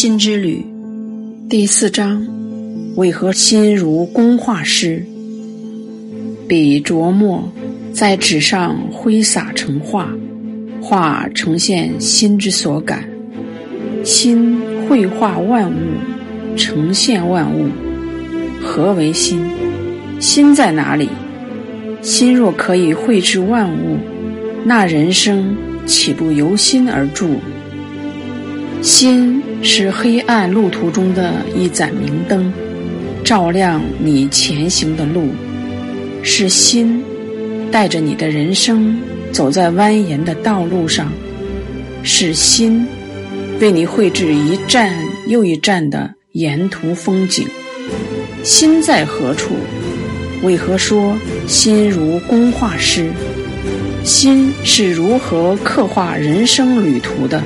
心之旅，第四章：为何心如工画师？笔琢磨，在纸上挥洒成画，画呈现心之所感。心绘画万物，呈现万物。何为心？心在哪里？心若可以绘制万物，那人生岂不由心而住？心是黑暗路途中的一盏明灯，照亮你前行的路；是心带着你的人生走在蜿蜒的道路上；是心为你绘制一站又一站的沿途风景。心在何处？为何说心如工画师？心是如何刻画人生旅途的？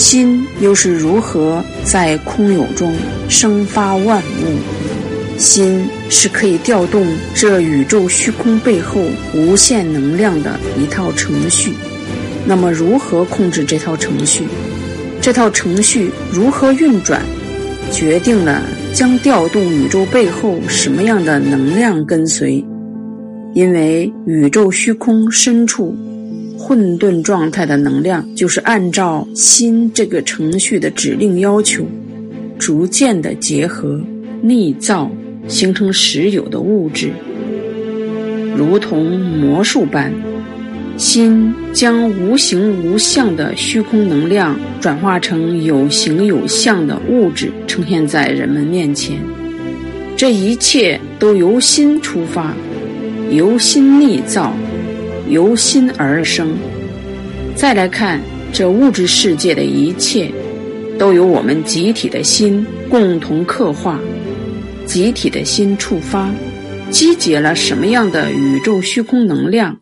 心又是如何在空有中生发万物？心是可以调动这宇宙虚空背后无限能量的一套程序。那么，如何控制这套程序？这套程序如何运转，决定了将调动宇宙背后什么样的能量跟随。因为宇宙虚空深处。混沌状态的能量，就是按照心这个程序的指令要求，逐渐的结合、逆造，形成实有的物质，如同魔术般，心将无形无相的虚空能量转化成有形有相的物质，呈现在人们面前。这一切都由心出发，由心逆造。由心而生，再来看这物质世界的一切，都由我们集体的心共同刻画。集体的心触发，集结了什么样的宇宙虚空能量，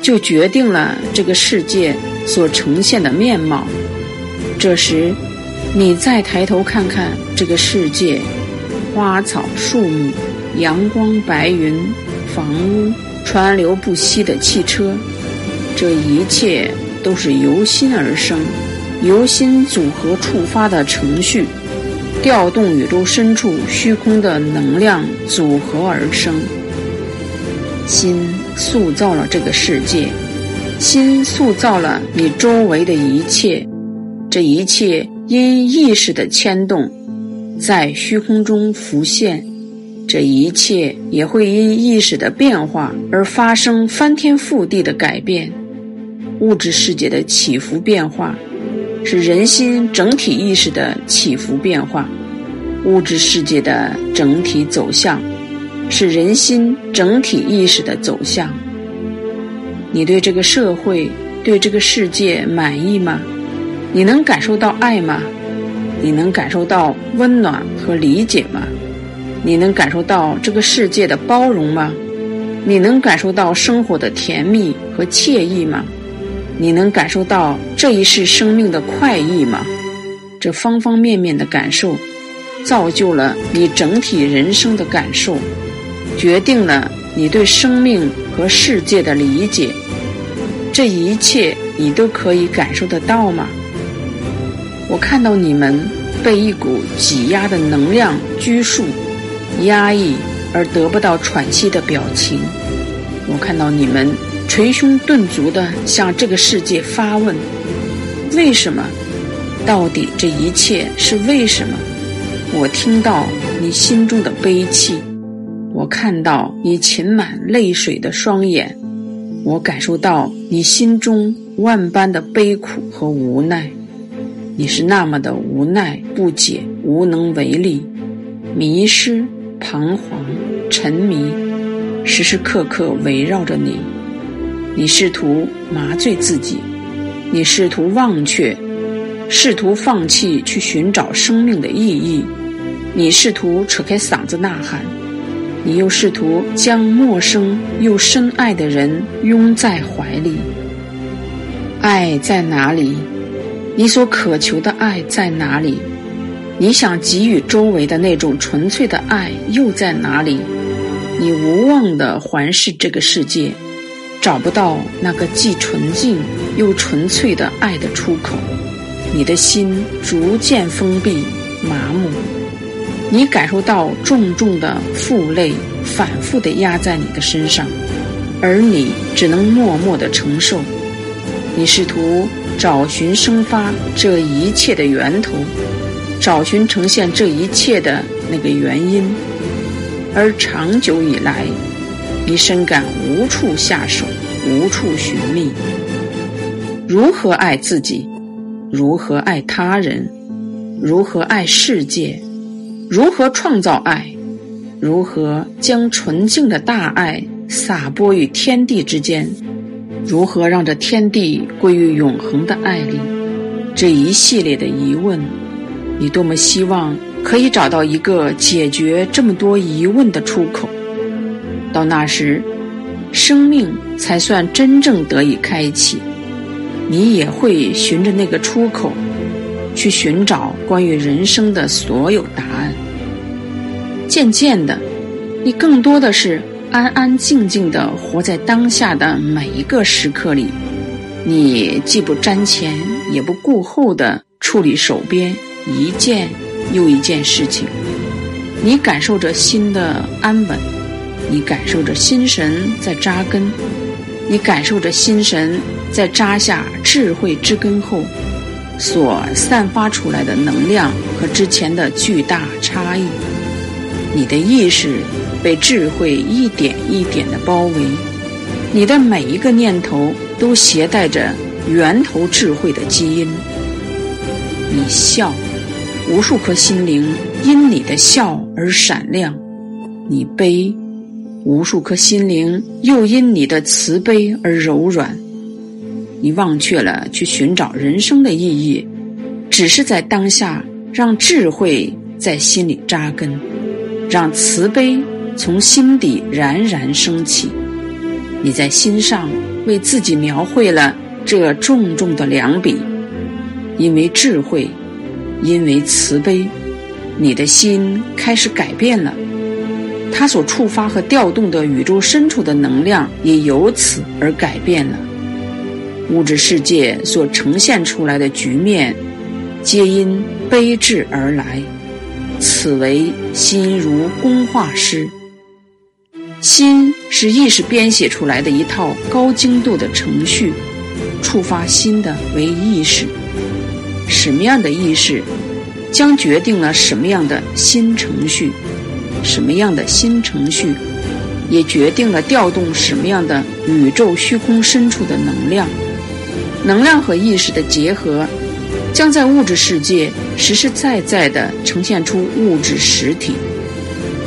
就决定了这个世界所呈现的面貌。这时，你再抬头看看这个世界，花草树木、阳光白云、房屋。川流不息的汽车，这一切都是由心而生，由心组合触发的程序，调动宇宙深处虚空的能量组合而生。心塑造了这个世界，心塑造了你周围的一切，这一切因意识的牵动，在虚空中浮现。这一切也会因意识的变化而发生翻天覆地的改变。物质世界的起伏变化，是人心整体意识的起伏变化；物质世界的整体走向，是人心整体意识的走向。你对这个社会、对这个世界满意吗？你能感受到爱吗？你能感受到温暖和理解吗？你能感受到这个世界的包容吗？你能感受到生活的甜蜜和惬意吗？你能感受到这一世生命的快意吗？这方方面面的感受，造就了你整体人生的感受，决定了你对生命和世界的理解。这一切你都可以感受得到吗？我看到你们被一股挤压的能量拘束。压抑而得不到喘息的表情，我看到你们捶胸顿足地向这个世界发问：为什么？到底这一切是为什么？我听到你心中的悲泣，我看到你噙满泪水的双眼，我感受到你心中万般的悲苦和无奈。你是那么的无奈、不解、无能为力、迷失。彷徨、沉迷，时时刻刻围绕着你。你试图麻醉自己，你试图忘却，试图放弃去寻找生命的意义。你试图扯开嗓子呐喊，你又试图将陌生又深爱的人拥在怀里。爱在哪里？你所渴求的爱在哪里？你想给予周围的那种纯粹的爱又在哪里？你无望地环视这个世界，找不到那个既纯净又纯粹的爱的出口。你的心逐渐封闭、麻木，你感受到重重的负累反复地压在你的身上，而你只能默默地承受。你试图找寻生发这一切的源头，找寻呈现这一切的那个原因，而长久以来，你深感无处下手，无处寻觅。如何爱自己？如何爱他人？如何爱世界？如何创造爱？如何将纯净的大爱洒播于天地之间？如何让这天地归于永恒的爱里？这一系列的疑问，你多么希望可以找到一个解决这么多疑问的出口。到那时，生命才算真正得以开启。你也会循着那个出口，去寻找关于人生的所有答案。渐渐的，你更多的是安安静静的活在当下的每一个时刻里。你既不瞻前，也不顾后的处理手边一件又一件事情。你感受着心的安稳，你感受着心神在扎根，你感受着心神。在扎下智慧之根后，所散发出来的能量和之前的巨大差异。你的意识被智慧一点一点的包围，你的每一个念头都携带着源头智慧的基因。你笑，无数颗心灵因你的笑而闪亮；你悲，无数颗心灵又因你的慈悲而柔软。你忘却了去寻找人生的意义，只是在当下让智慧在心里扎根，让慈悲从心底冉冉升起。你在心上为自己描绘了这重重的两笔，因为智慧，因为慈悲，你的心开始改变了，它所触发和调动的宇宙深处的能量也由此而改变了。物质世界所呈现出来的局面，皆因悲智而来。此为心如工画师。心是意识编写出来的一套高精度的程序，触发心的为意识。什么样的意识，将决定了什么样的新程序；什么样的新程序，也决定了调动什么样的宇宙虚空深处的能量。能量和意识的结合，将在物质世界实实在在地呈现出物质实体。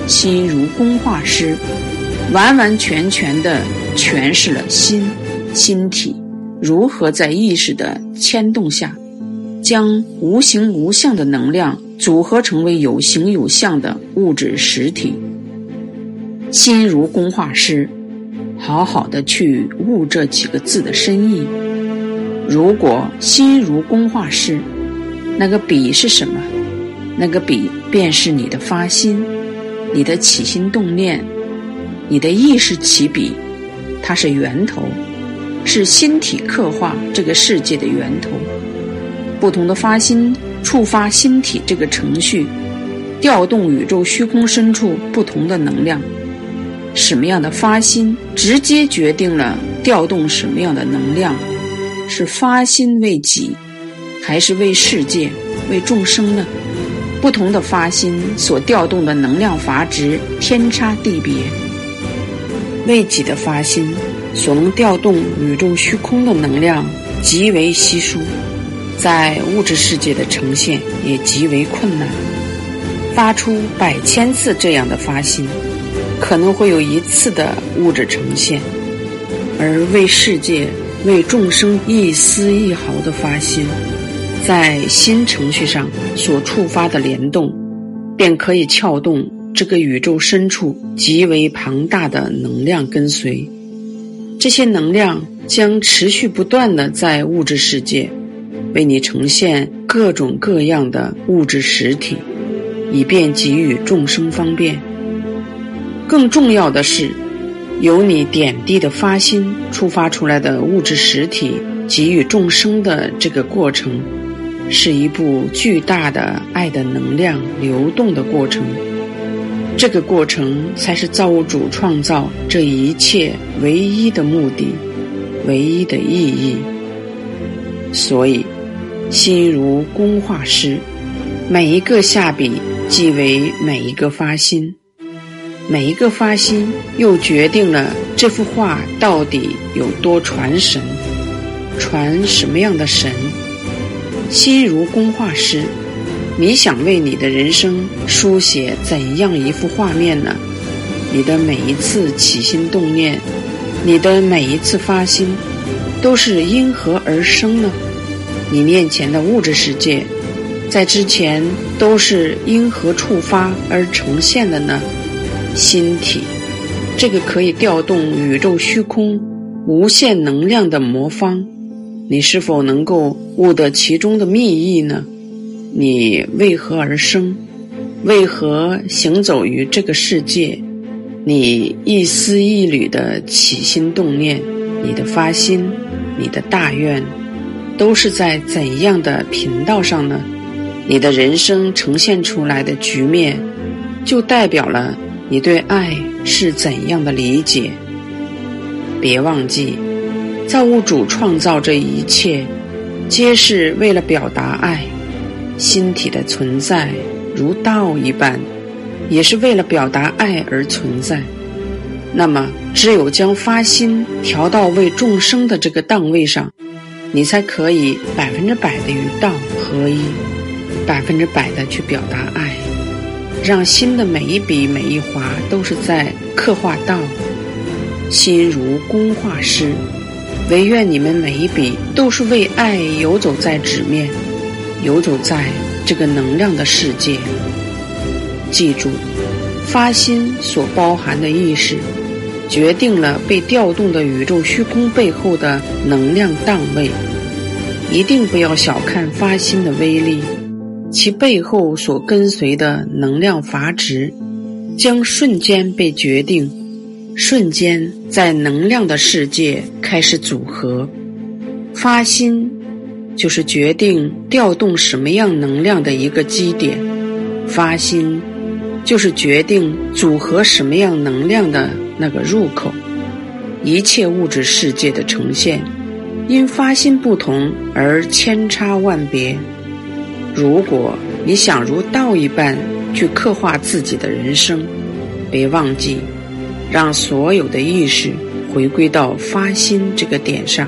心如工画师，完完全全地诠释了心、心体如何在意识的牵动下，将无形无相的能量组合成为有形有相的物质实体。心如工画师，好好的去悟这几个字的深意。如果心如工画师，那个笔是什么？那个笔便是你的发心，你的起心动念，你的意识起笔，它是源头，是心体刻画这个世界的源头。不同的发心触发心体这个程序，调动宇宙虚空深处不同的能量。什么样的发心，直接决定了调动什么样的能量。是发心为己，还是为世界、为众生呢？不同的发心所调动的能量阀值天差地别。为己的发心所能调动宇宙虚空的能量极为稀疏，在物质世界的呈现也极为困难。发出百千次这样的发心，可能会有一次的物质呈现，而为世界。为众生一丝一毫的发心，在新程序上所触发的联动，便可以撬动这个宇宙深处极为庞大的能量跟随。这些能量将持续不断的在物质世界，为你呈现各种各样的物质实体，以便给予众生方便。更重要的是。由你点滴的发心触发出来的物质实体给予众生的这个过程，是一部巨大的爱的能量流动的过程。这个过程才是造物主创造这一切唯一的目的，唯一的意义。所以，心如工画师，每一个下笔即为每一个发心。每一个发心，又决定了这幅画到底有多传神，传什么样的神？心如工画师，你想为你的人生书写怎样一幅画面呢？你的每一次起心动念，你的每一次发心，都是因何而生呢？你面前的物质世界，在之前都是因何触发而呈现的呢？心体，这个可以调动宇宙虚空无限能量的魔方，你是否能够悟得其中的秘意呢？你为何而生？为何行走于这个世界？你一丝一缕的起心动念，你的发心，你的大愿，都是在怎样的频道上呢？你的人生呈现出来的局面，就代表了。你对爱是怎样的理解？别忘记，造物主创造这一切，皆是为了表达爱。心体的存在如道一般，也是为了表达爱而存在。那么，只有将发心调到为众生的这个档位上，你才可以百分之百的与道合一，百分之百的去表达爱。让心的每一笔每一划都是在刻画道，心如工画师，唯愿你们每一笔都是为爱游走在纸面，游走在这个能量的世界。记住，发心所包含的意识，决定了被调动的宇宙虚空背后的能量档位。一定不要小看发心的威力。其背后所跟随的能量阀值，将瞬间被决定，瞬间在能量的世界开始组合。发心就是决定调动什么样能量的一个基点，发心就是决定组合什么样能量的那个入口。一切物质世界的呈现，因发心不同而千差万别。如果你想如道一般去刻画自己的人生，别忘记让所有的意识回归到发心这个点上，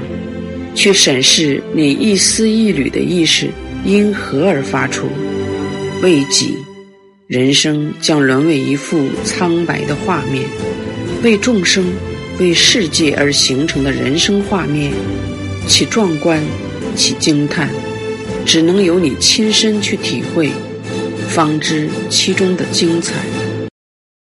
去审视你一丝一缕的意识因何而发出。为己，人生将沦为一幅苍白的画面；为众生、为世界而形成的人生画面，其壮观，其惊叹。只能由你亲身去体会，方知其中的精彩。